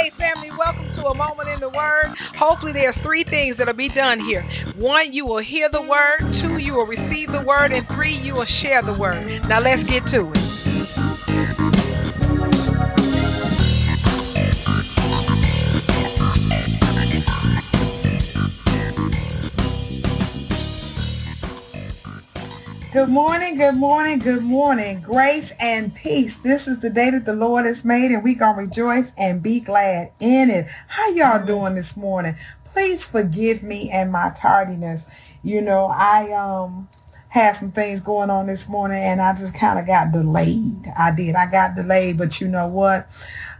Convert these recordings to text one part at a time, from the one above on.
Hey, family, welcome to a moment in the Word. Hopefully, there's three things that'll be done here. One, you will hear the Word. Two, you will receive the Word. And three, you will share the Word. Now, let's get to it. Good morning, good morning, good morning. Grace and peace. This is the day that the Lord has made, and we gonna rejoice and be glad in it. How y'all doing this morning? Please forgive me and my tardiness. You know, I um had some things going on this morning and I just kind of got delayed. I did. I got delayed, but you know what?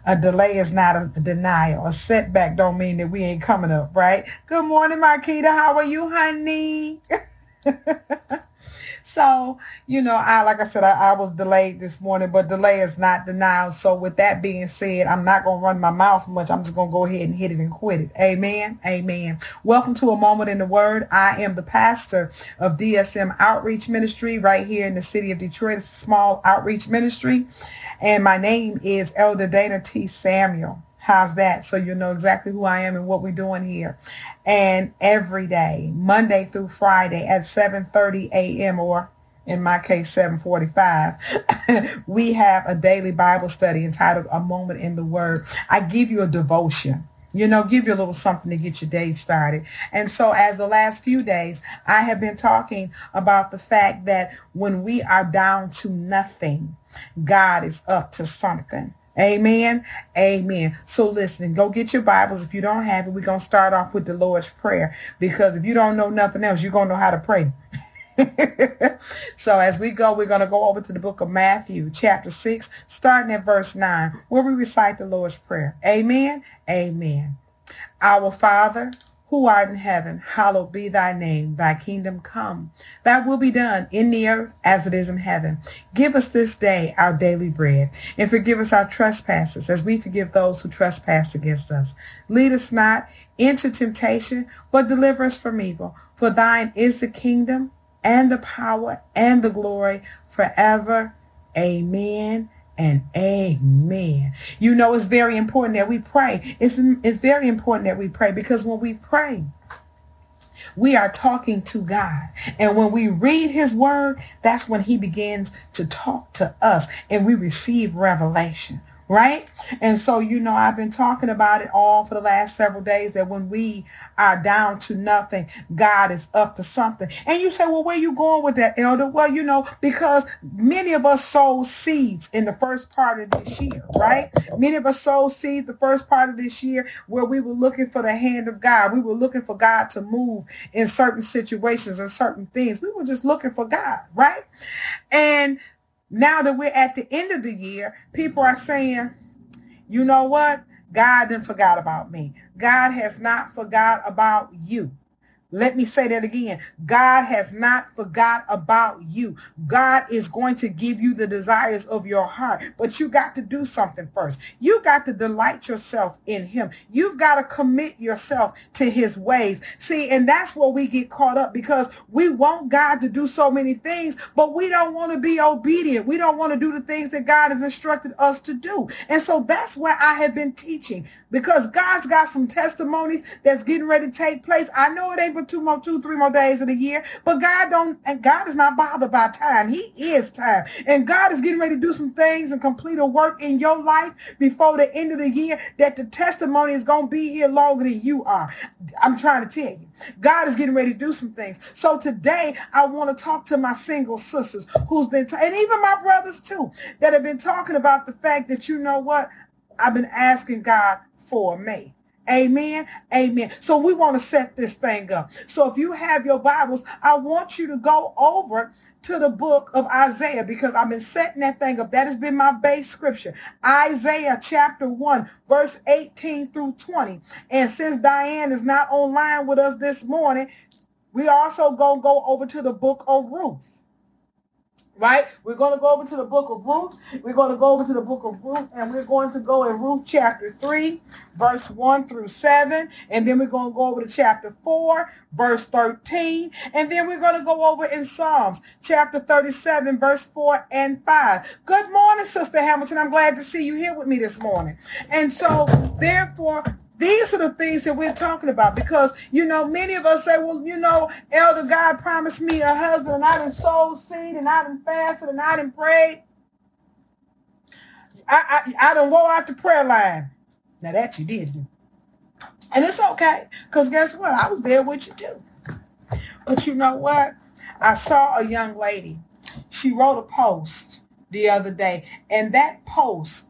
A delay is not a denial. A setback don't mean that we ain't coming up, right? Good morning, Marquita. How are you, honey? You know, I like I said, I, I, was delayed this morning, but delay is not denial. So with that being said, I'm not gonna run my mouth much. I'm just gonna go ahead and hit it and quit it. Amen. Amen. Welcome to a moment in the word. I am the pastor of DSM Outreach Ministry right here in the city of Detroit. It's a small outreach ministry. And my name is Elder Dana T. Samuel. How's that? So you know exactly who I am and what we're doing here. And every day, Monday through Friday at 7:30 a.m. or in my case 7:45, we have a daily Bible study entitled A Moment in the Word. I give you a devotion you know, give you a little something to get your day started. And so as the last few days, I have been talking about the fact that when we are down to nothing, God is up to something. Amen. Amen. So listen, go get your Bibles. If you don't have it, we're going to start off with the Lord's Prayer because if you don't know nothing else, you're going to know how to pray. so as we go, we're going to go over to the book of Matthew, chapter 6, starting at verse 9, where we recite the Lord's Prayer. Amen. Amen. Our Father, who art in heaven, hallowed be thy name. Thy kingdom come. Thy will be done in the earth as it is in heaven. Give us this day our daily bread, and forgive us our trespasses as we forgive those who trespass against us. Lead us not into temptation, but deliver us from evil. For thine is the kingdom and the power and the glory forever. Amen and amen. You know, it's very important that we pray. It's, it's very important that we pray because when we pray, we are talking to God. And when we read his word, that's when he begins to talk to us and we receive revelation right? And so, you know, I've been talking about it all for the last several days that when we are down to nothing, God is up to something. And you say, well, where you going with that, elder? Well, you know, because many of us sow seeds in the first part of this year, right? Many of us sow seeds the first part of this year where we were looking for the hand of God. We were looking for God to move in certain situations and certain things. We were just looking for God, right? And now that we're at the end of the year, people are saying, you know what? God didn't forgot about me. God has not forgot about you. Let me say that again. God has not forgot about you. God is going to give you the desires of your heart, but you got to do something first. You got to delight yourself in him. You've got to commit yourself to his ways. See, and that's where we get caught up because we want God to do so many things, but we don't want to be obedient. We don't want to do the things that God has instructed us to do. And so that's where I have been teaching because God's got some testimonies that's getting ready to take place. I know it ain't but two more, two, three more days of the year. But God don't, and God is not bothered by time. He is time. And God is getting ready to do some things and complete a work in your life before the end of the year that the testimony is going to be here longer than you are. I'm trying to tell you. God is getting ready to do some things. So today I want to talk to my single sisters who's been, ta- and even my brothers too, that have been talking about the fact that, you know what? I've been asking God for mate. Amen. Amen. So we want to set this thing up. So if you have your Bibles, I want you to go over to the book of Isaiah because I've been setting that thing up. That has been my base scripture. Isaiah chapter 1, verse 18 through 20. And since Diane is not online with us this morning, we also going to go over to the book of Ruth. Right? We're going to go over to the book of Ruth. We're going to go over to the book of Ruth, and we're going to go in Ruth chapter 3, verse 1 through 7. And then we're going to go over to chapter 4, verse 13. And then we're going to go over in Psalms chapter 37, verse 4 and 5. Good morning, Sister Hamilton. I'm glad to see you here with me this morning. And so, therefore, these are the things that we're talking about because, you know, many of us say, well, you know, Elder God promised me a husband and I done sowed seed and I done fasted and I done prayed. I, I, I done wore out the prayer line. Now that you did do. And it's okay because guess what? I was there with you too. But you know what? I saw a young lady. She wrote a post the other day and that post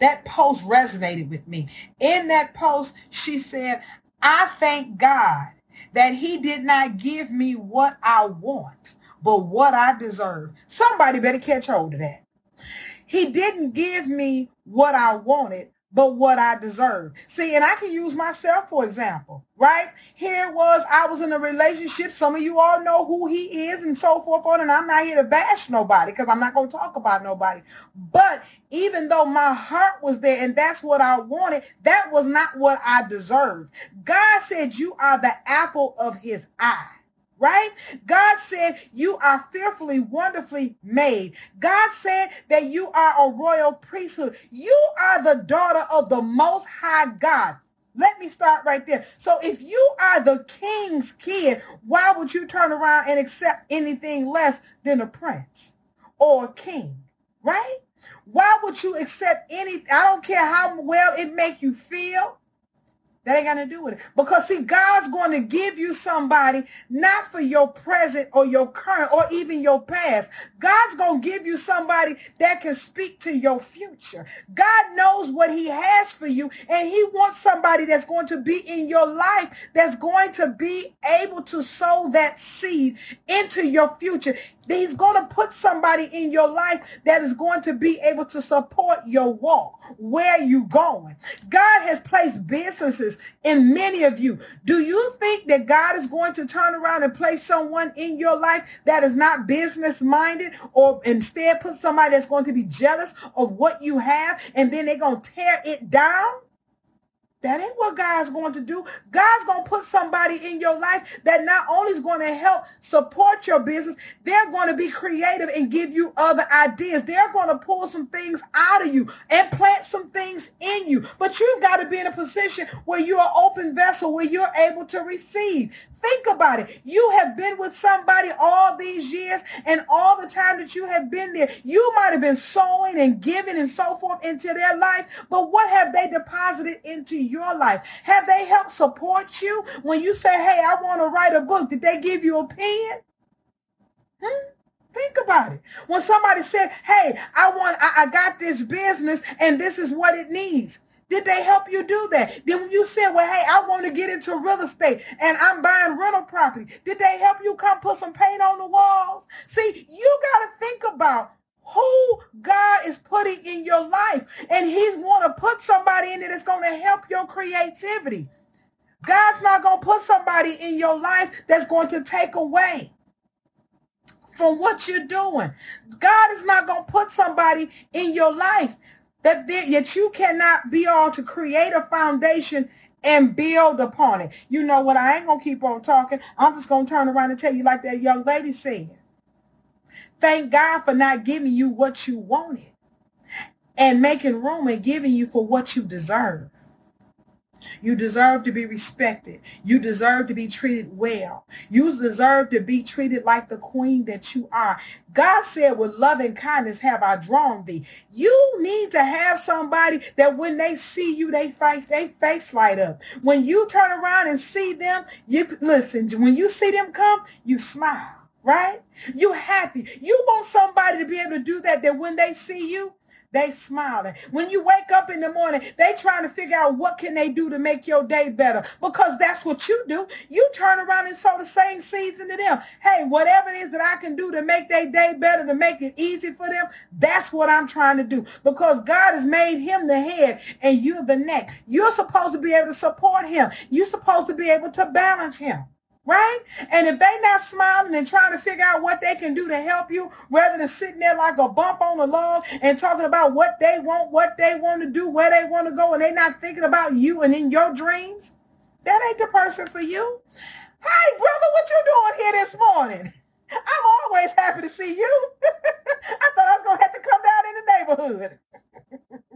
that post resonated with me. In that post, she said, I thank God that he did not give me what I want, but what I deserve. Somebody better catch hold of that. He didn't give me what I wanted, but what I deserve. See, and I can use myself for example, right? Here was I was in a relationship. Some of you all know who he is and so forth on, and I'm not here to bash nobody because I'm not going to talk about nobody. But even though my heart was there and that's what I wanted, that was not what I deserved. God said you are the apple of his eye right? God said you are fearfully, wonderfully made. God said that you are a royal priesthood. You are the daughter of the most high God. Let me start right there. So if you are the king's kid, why would you turn around and accept anything less than a prince or a king, right? Why would you accept any, I don't care how well it make you feel. That ain't got to do with it. Because see, God's going to give you somebody not for your present or your current or even your past. God's going to give you somebody that can speak to your future. God knows what he has for you and he wants somebody that's going to be in your life that's going to be able to sow that seed into your future. He's going to put somebody in your life that is going to be able to support your walk. Where you going? God has placed businesses in many of you. Do you think that God is going to turn around and place someone in your life that is not business minded or instead put somebody that's going to be jealous of what you have and then they're going to tear it down? That ain't what God's going to do. God's going to put somebody in your life that not only is going to help support your business, they're going to be creative and give you other ideas. They're going to pull some things out of you and plant some things in you. But you've got to be in a position where you're an open vessel, where you're able to receive. Think about it. You have been with somebody all these years, and all the time that you have been there, you might have been sowing and giving and so forth into their life. But what have they deposited into your life? Have they helped support you when you say, Hey, I want to write a book? Did they give you a pen? Hmm? Think about it. When somebody said, Hey, I want, I, I got this business and this is what it needs. Did they help you do that? Then when you said, well, hey, I want to get into real estate and I'm buying rental property, did they help you come put some paint on the walls? See, you got to think about who God is putting in your life. And he's want to put somebody in it that's going to help your creativity. God's not going to put somebody in your life that's going to take away from what you're doing. God is not going to put somebody in your life that yet you cannot be on to create a foundation and build upon it. You know what? I ain't going to keep on talking. I'm just going to turn around and tell you like that young lady said. Thank God for not giving you what you wanted and making room and giving you for what you deserve. You deserve to be respected. You deserve to be treated well. You deserve to be treated like the queen that you are. God said, with love and kindness have I drawn thee. You need to have somebody that when they see you, they face, they face light up. When you turn around and see them, you listen, when you see them come, you smile right? You happy. You want somebody to be able to do that, that when they see you, they smiling. When you wake up in the morning, they trying to figure out what can they do to make your day better because that's what you do. You turn around and sow the same seeds into them. Hey, whatever it is that I can do to make their day better, to make it easy for them, that's what I'm trying to do because God has made him the head and you're the neck. You're supposed to be able to support him. You're supposed to be able to balance him. Right? And if they not smiling and trying to figure out what they can do to help you, rather than sitting there like a bump on the log and talking about what they want, what they want to do, where they want to go, and they not thinking about you and in your dreams, that ain't the person for you. Hey, brother, what you doing here this morning? I'm always happy to see you. I thought I was gonna have to come down in the neighborhood.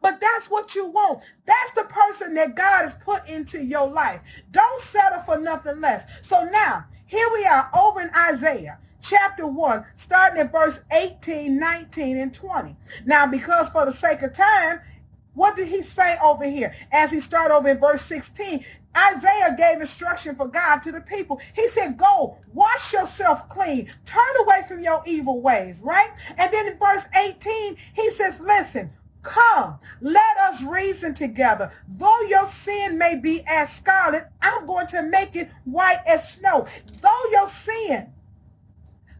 But that's what you want. That's the person that God has put into your life. Don't settle for nothing less. So now, here we are over in Isaiah chapter 1, starting at verse 18, 19, and 20. Now, because for the sake of time, what did he say over here? As he started over in verse 16, Isaiah gave instruction for God to the people. He said, Go, wash yourself clean, turn away from your evil ways, right? And then in verse 18, he says, Listen, Come, let us reason together. Though your sin may be as scarlet, I'm going to make it white as snow. Though your sin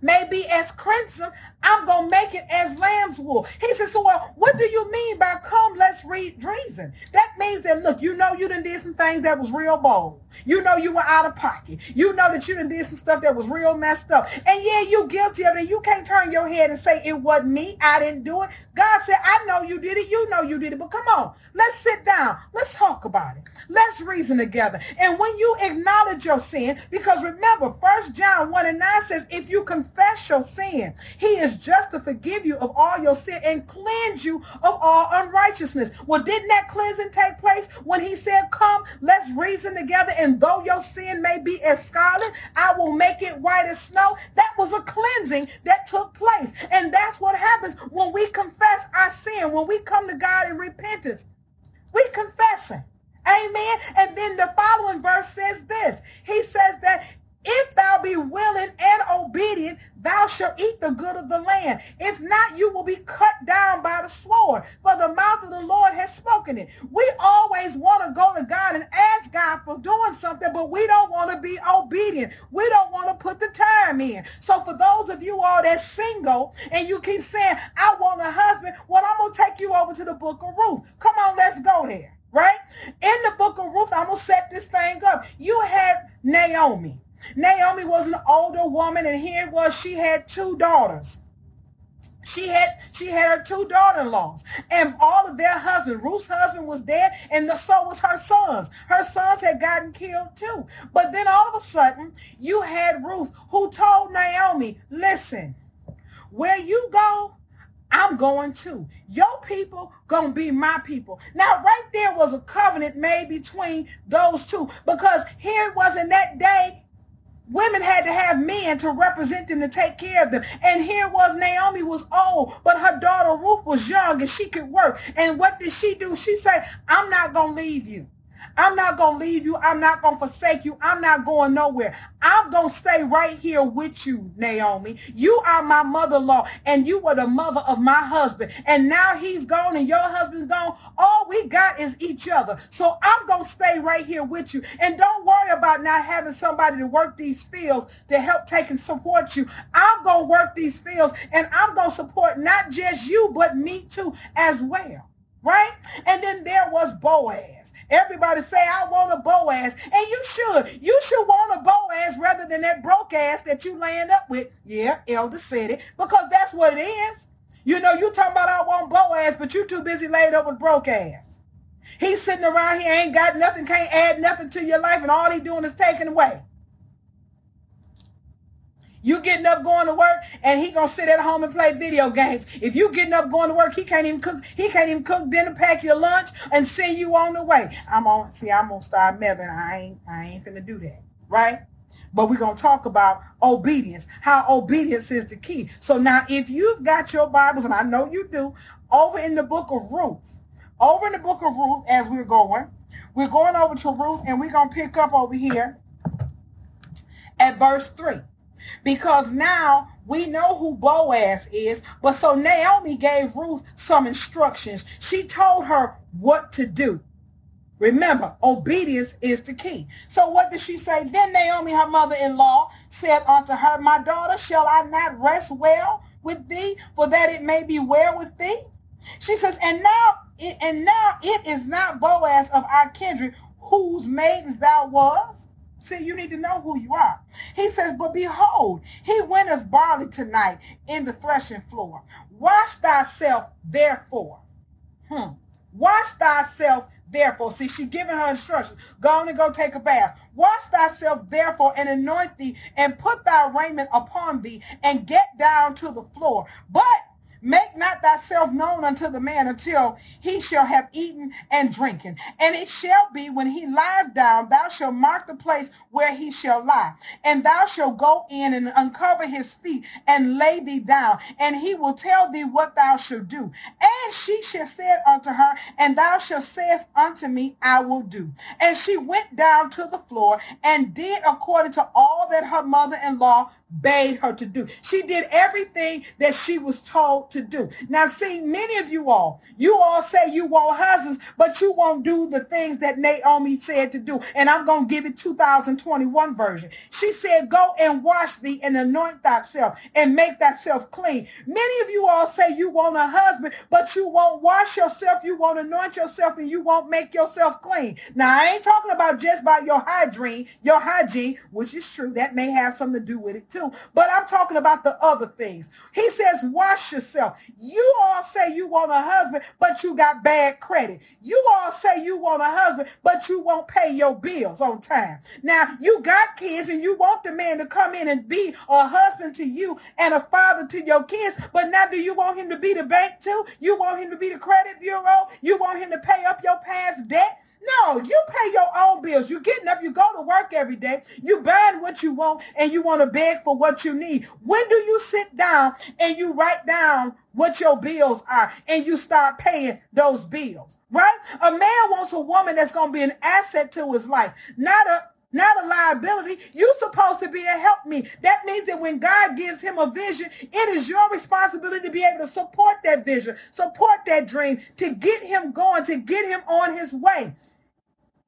may be as crimson, I'm going to make it as lamb's wool. He says, so well, what do you mean by come, let's read reason? That means that, look, you know you done did some things that was real bold. You know you were out of pocket. You know that you done did some stuff that was real messed up. And yeah, you guilty of it. You can't turn your head and say, it wasn't me. I didn't do it. God said, I know you did it. You know you did it. But come on, let's sit down. Let's talk about it. Let's reason together. And when you acknowledge your sin, because remember, First John 1 and 9 says, if you confess your sin, he is just to forgive you of all your sin and cleanse you of all unrighteousness. Well, didn't that cleansing take place when he said, come, let's reason together and though your sin may be as scarlet, I will make it white as snow. That was a cleansing that took place. And that's what happens when we confess our sin, when we come to God in repentance. We confess it. Amen. And then the following verse says this. He says that if thou be willing and obedient, thou shalt eat the good of the land. If not, you will be cut down by the sword, for the mouth of the Lord has spoken it. We always want to go to God and ask God for doing something, but we don't want to be obedient. We don't want to put the time in. So for those of you all that's single and you keep saying, I want a husband, well, I'm going to take you over to the book of Ruth. Come on, let's go there. Right? In the book of Ruth, I'm going to set this thing up. You had Naomi. Naomi was an older woman, and here it was, she had two daughters. She had she had her two daughter-in-laws, and all of their husbands. Ruth's husband was dead, and so was her sons. Her sons had gotten killed too. But then all of a sudden, you had Ruth who told Naomi, "Listen, where you go, I'm going to. Your people gonna be my people. Now, right there was a covenant made between those two because here it was in that day women had to have men to represent them to take care of them. And here was Naomi was old, but her daughter Ruth was young and she could work. And what did she do? She said, I'm not to leave you. I'm not going to leave you. I'm not going to forsake you. I'm not going nowhere. I'm going to stay right here with you, Naomi. You are my mother-in-law and you were the mother of my husband. And now he's gone and your husband's gone. All we got is each other. So I'm going to stay right here with you. And don't worry about not having somebody to work these fields to help take and support you. I'm going to work these fields and I'm going to support not just you, but me too as well. Right? And then there was Boaz. Everybody say, I want a Boaz. And you should. You should want a Boaz rather than that broke ass that you land up with. Yeah, Elder said it. Because that's what it is. You know, you talking about I want Boaz, but you too busy laid up with broke ass. He's sitting around here, ain't got nothing, can't add nothing to your life, and all he doing is taking away. You getting up going to work and he gonna sit at home and play video games. If you getting up going to work, he can't even cook. He can't even cook dinner, pack your lunch, and send you on the way. I'm on. See, I'm gonna start meddling. I ain't. I ain't finna do that. Right? But we're gonna talk about obedience. How obedience is the key. So now, if you've got your Bibles, and I know you do, over in the book of Ruth, over in the book of Ruth, as we're going, we're going over to Ruth, and we're gonna pick up over here at verse three because now we know who Boaz is. But so Naomi gave Ruth some instructions. She told her what to do. Remember, obedience is the key. So what did she say? Then Naomi, her mother-in-law, said unto her, My daughter, shall I not rest well with thee, for that it may be well with thee? She says, and now, and now it is not Boaz of our kindred, whose maidens thou was, See, you need to know who you are. He says, But behold, he winneth barley tonight in the threshing floor. Wash thyself, therefore. Hmm. Wash thyself, therefore. See, she's giving her instructions. Go on and go take a bath. Wash thyself, therefore, and anoint thee, and put thy raiment upon thee, and get down to the floor. But Make not thyself known unto the man until he shall have eaten and drinking. And it shall be when he lies down, thou shalt mark the place where he shall lie. And thou shalt go in and uncover his feet and lay thee down. And he will tell thee what thou shalt do. And she shall say unto her, and thou shalt say unto me, I will do. And she went down to the floor and did according to all that her mother-in-law bade her to do. She did everything that she was told to do. Now, see, many of you all, you all say you want husbands, but you won't do the things that Naomi said to do. And I'm going to give it 2021 version. She said, go and wash thee and anoint thyself and make thyself clean. Many of you all say you want a husband, but you won't wash yourself, you won't anoint yourself, and you won't make yourself clean. Now, I ain't talking about just about your hygiene, your hygiene, which is true. That may have something to do with it too but I'm talking about the other things. He says, wash yourself. You all say you want a husband, but you got bad credit. You all say you want a husband, but you won't pay your bills on time. Now, you got kids and you want the man to come in and be a husband to you and a father to your kids, but now do you want him to be the bank too? You want him to be the credit bureau? You want him to pay up your past debt? No, you pay your own bills. You're getting up, you go to work every day, you buying what you want, and you want to beg for what you need. When do you sit down and you write down what your bills are and you start paying those bills, right? A man wants a woman that's going to be an asset to his life, not a not a liability. You're supposed to be a help me. That means that when God gives him a vision, it is your responsibility to be able to support that vision, support that dream, to get him going, to get him on his way.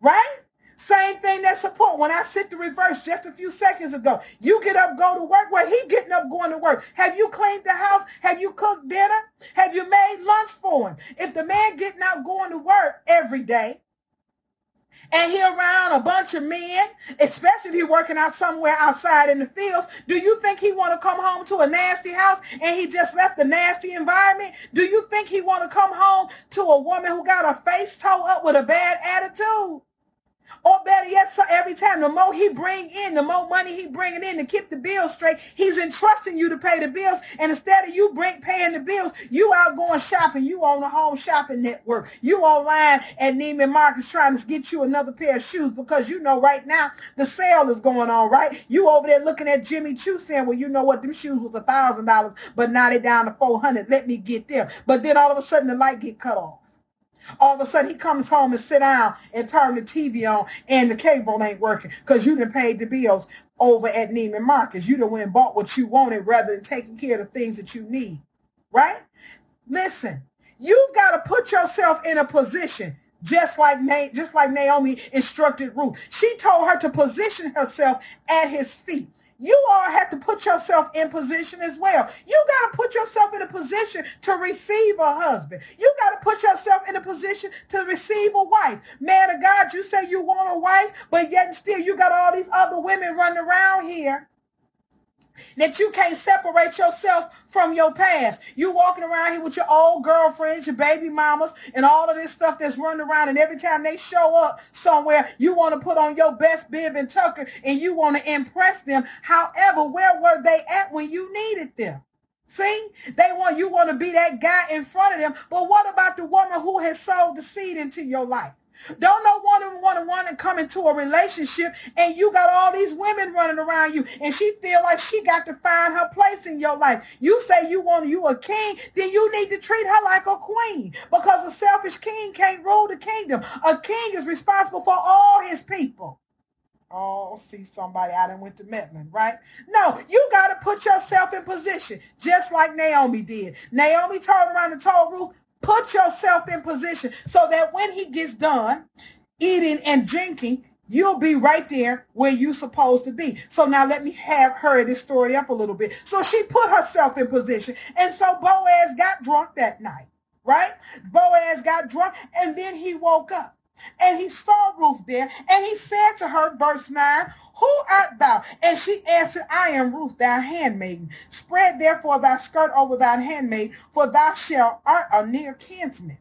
Right? Same thing that support. When I sit the reverse just a few seconds ago, you get up, go to work. Well, he getting up, going to work. Have you cleaned the house? Have you cooked dinner? Have you made lunch for him? If the man getting out, going to work every day, and he around a bunch of men, especially if he working out somewhere outside in the fields, do you think he want to come home to a nasty house and he just left a nasty environment? Do you think he want to come home to a woman who got her face toe up with a bad attitude? Or better yet, so every time the more he bring in, the more money he bringing in to keep the bills straight, he's entrusting you to pay the bills. And instead of you bring paying the bills, you out going shopping. You on the home shopping network. You online at Neiman Marcus trying to get you another pair of shoes because you know right now the sale is going on, right? You over there looking at Jimmy Choo saying, well, you know what? Them shoes was a thousand dollars, but now they down to 400. Let me get them. But then all of a sudden the light get cut off. All of a sudden he comes home and sit down and turn the TV on and the cable ain't working because you done paid the bills over at Neiman Marcus. You done went and bought what you wanted rather than taking care of the things that you need. Right? Listen, you've got to put yourself in a position just like Na- just like Naomi instructed Ruth. She told her to position herself at his feet you all have to put yourself in position as well. You got to put yourself in a position to receive a husband. You got to put yourself in a position to receive a wife. Man of God, you say you want a wife, but yet and still you got all these other women running around here that you can't separate yourself from your past. You walking around here with your old girlfriends, your baby mamas, and all of this stuff that's running around. And every time they show up somewhere, you want to put on your best bib and tucker and you want to impress them. However, where were they at when you needed them? See, they want you want to be that guy in front of them. But what about the woman who has sowed the seed into your life? Don't no woman want to want to come into a relationship and you got all these women running around you and she feel like she got to find her place in your life. You say you want you a king, then you need to treat her like a queen because a selfish king can't rule the kingdom. A king is responsible for all his people. Oh, see somebody I done went to Metland, right? No, you got to put yourself in position, just like Naomi did. Naomi turned around and told Ruth, Put yourself in position so that when he gets done eating and drinking, you'll be right there where you're supposed to be. So now let me have her this story up a little bit. So she put herself in position. And so Boaz got drunk that night, right? Boaz got drunk and then he woke up. And he saw Ruth there, and he said to her, verse 9, Who art thou? And she answered, I am Ruth, thy handmaiden. Spread therefore thy skirt over thine handmaid, for thou shalt art a near kinsman.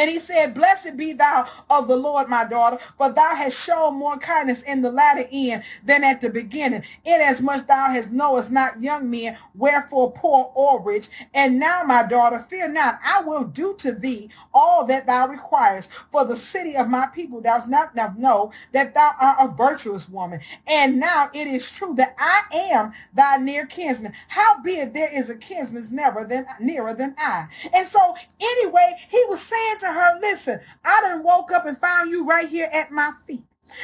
And he said, Blessed be thou of the Lord, my daughter, for thou hast shown more kindness in the latter end than at the beginning, inasmuch thou hast knowest not young men, wherefore poor or rich. And now, my daughter, fear not, I will do to thee all that thou requirest. For the city of my people does not know that thou art a virtuous woman. And now it is true that I am thy near kinsman. Howbeit there is a kinsman never than nearer than I. And so anyway, he was saying to her, listen, I done woke up and found you right here at my feet.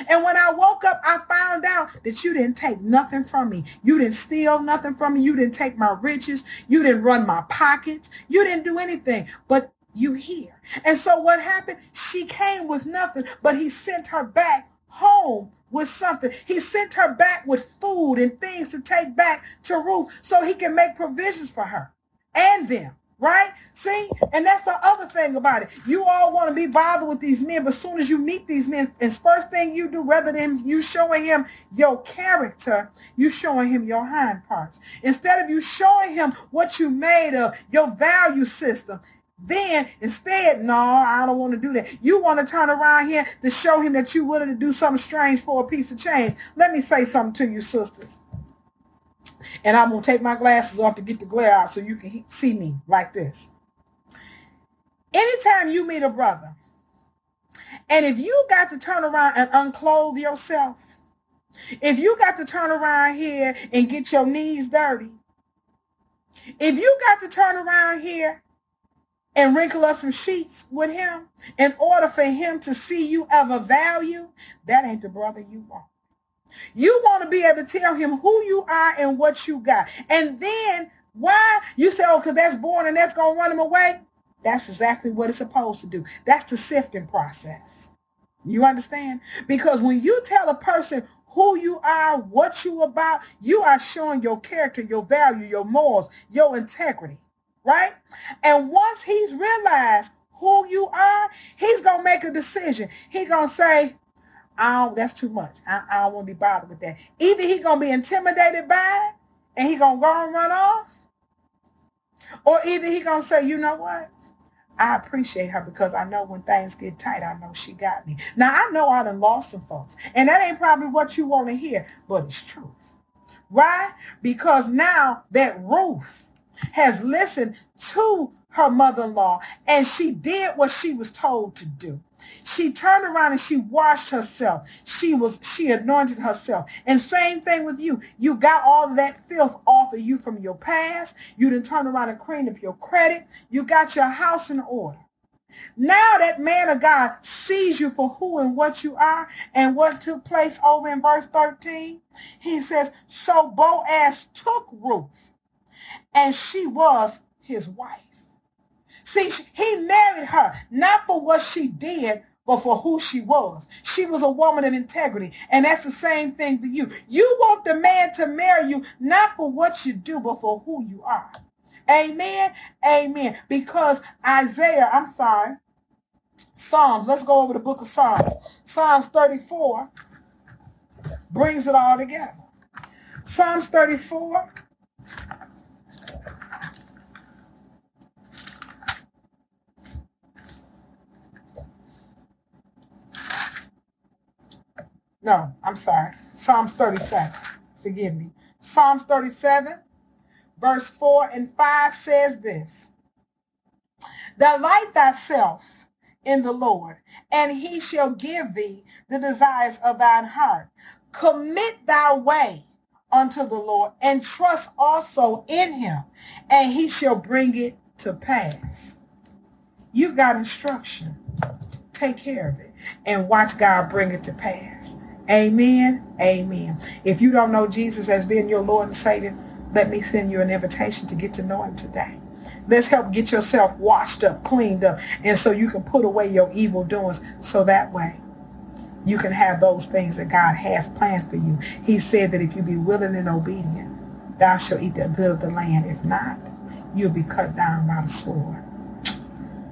And when I woke up, I found out that you didn't take nothing from me. You didn't steal nothing from me. You didn't take my riches. You didn't run my pockets. You didn't do anything. But you here. And so what happened? She came with nothing, but he sent her back home with something. He sent her back with food and things to take back to Ruth so he can make provisions for her and them. Right? See? And that's the other thing about it. You all want to be bothered with these men, but as soon as you meet these men, it's first thing you do, rather than you showing him your character, you showing him your hind parts. Instead of you showing him what you made of, your value system, then instead, no, I don't want to do that. You want to turn around here to show him that you're willing to do something strange for a piece of change. Let me say something to you, sisters. And I'm going to take my glasses off to get the glare out so you can see me like this. Anytime you meet a brother, and if you got to turn around and unclothe yourself, if you got to turn around here and get your knees dirty, if you got to turn around here and wrinkle up some sheets with him in order for him to see you of a value, that ain't the brother you want. You want to be able to tell him who you are and what you got. And then why you say, oh, because that's born and that's going to run him away. That's exactly what it's supposed to do. That's the sifting process. You understand? Because when you tell a person who you are, what you about, you are showing your character, your value, your morals, your integrity, right? And once he's realized who you are, he's going to make a decision. He's going to say, I don't, that's too much. I, I don't want to be bothered with that. Either he gonna be intimidated by it and he gonna go and run off, or either he gonna say, you know what? I appreciate her because I know when things get tight, I know she got me. Now I know I done lost some folks, and that ain't probably what you want to hear, but it's truth. Why? Because now that Ruth has listened to her mother-in-law and she did what she was told to do. She turned around and she washed herself. She was she anointed herself. And same thing with you. You got all that filth off of you from your past. You didn't turn around and clean up your credit. You got your house in order. Now that man of God sees you for who and what you are and what took place over in verse 13. He says, so Boaz took Ruth and she was his wife. See, he married her not for what she did, but for who she was. She was a woman of integrity. And that's the same thing for you. You want the man to marry you not for what you do, but for who you are. Amen. Amen. Because Isaiah, I'm sorry, Psalms, let's go over the book of Psalms. Psalms 34 brings it all together. Psalms 34 No, I'm sorry. Psalms 37. Forgive me. Psalms 37, verse 4 and 5 says this Delight thyself in the Lord, and he shall give thee the desires of thine heart. Commit thy way unto the Lord, and trust also in him, and he shall bring it to pass. You've got instruction. Take care of it and watch God bring it to pass. Amen. Amen. If you don't know Jesus as being your Lord and Savior, let me send you an invitation to get to know him today. Let's help get yourself washed up, cleaned up, and so you can put away your evil doings so that way you can have those things that God has planned for you. He said that if you be willing and obedient, thou shalt eat the good of the land. If not, you'll be cut down by the sword.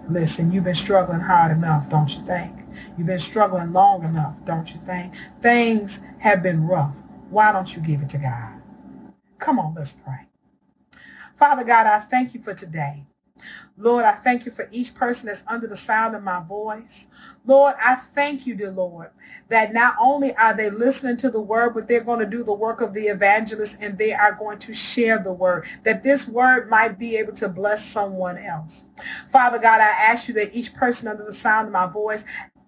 Listen, you've been struggling hard enough, don't you think? You've been struggling long enough, don't you think? Things have been rough. Why don't you give it to God? Come on, let's pray. Father God, I thank you for today. Lord, I thank you for each person that's under the sound of my voice. Lord, I thank you, dear Lord, that not only are they listening to the word, but they're going to do the work of the evangelist and they are going to share the word, that this word might be able to bless someone else. Father God, I ask you that each person under the sound of my voice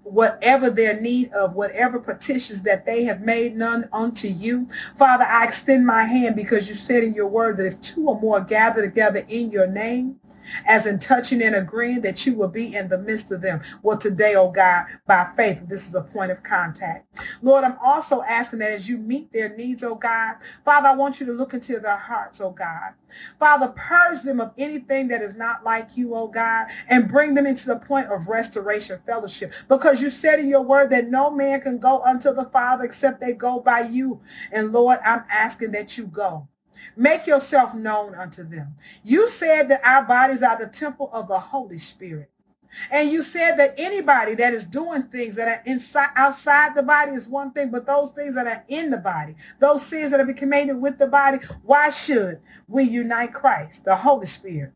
whatever their need of, whatever petitions that they have made none unto you. Father, I extend my hand because you said in your word that if two or more gather together in your name, as in touching and agreeing that you will be in the midst of them. Well, today, oh God, by faith, this is a point of contact. Lord, I'm also asking that as you meet their needs, oh God, Father, I want you to look into their hearts, oh God. Father, purge them of anything that is not like you, oh God, and bring them into the point of restoration fellowship. Because you said in your word that no man can go unto the Father except they go by you. And Lord, I'm asking that you go. Make yourself known unto them. You said that our bodies are the temple of the Holy Spirit. And you said that anybody that is doing things that are inside outside the body is one thing, but those things that are in the body, those sins that are committed with the body, why should we unite Christ, the Holy Spirit,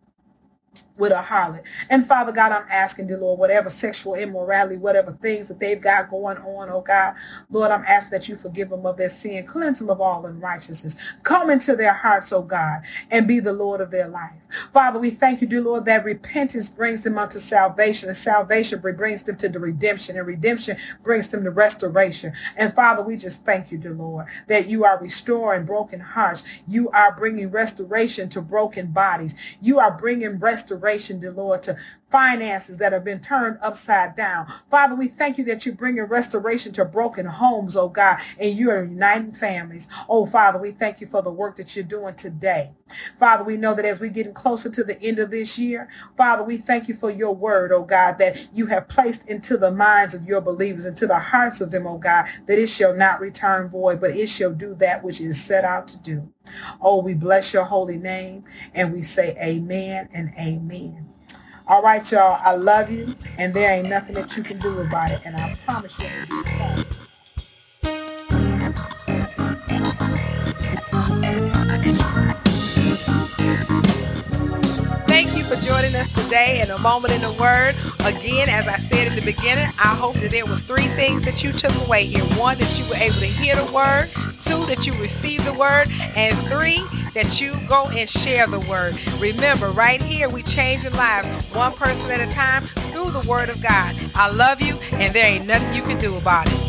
with a harlot. And Father God, I'm asking, dear Lord, whatever sexual immorality, whatever things that they've got going on, oh God, Lord, I'm asking that you forgive them of their sin, cleanse them of all unrighteousness, come into their hearts, oh God, and be the Lord of their life. Father, we thank you, dear Lord, that repentance brings them unto salvation, and salvation brings them to the redemption, and redemption brings them to restoration. And Father, we just thank you, dear Lord, that you are restoring broken hearts. You are bringing restoration to broken bodies. You are bringing restoration restoration, dear Lord, to finances that have been turned upside down. Father, we thank you that you're bringing restoration to broken homes, oh God, and you are uniting families. Oh, Father, we thank you for the work that you're doing today. Father, we know that as we're getting closer to the end of this year, Father, we thank you for your word, oh God, that you have placed into the minds of your believers, into the hearts of them, oh God, that it shall not return void, but it shall do that which is set out to do. Oh, we bless your holy name and we say amen and amen. All right, y'all. I love you, and there ain't nothing that you can do about it. And I promise you, Thank you for joining us today in a moment in the Word. Again, as I said in the beginning, I hope that there was three things that you took away here. One, that you were able to hear the Word. Two, that you received the Word. And three, that you go and share the Word. Remember, right here, we changing lives one person at a time through the Word of God. I love you, and there ain't nothing you can do about it.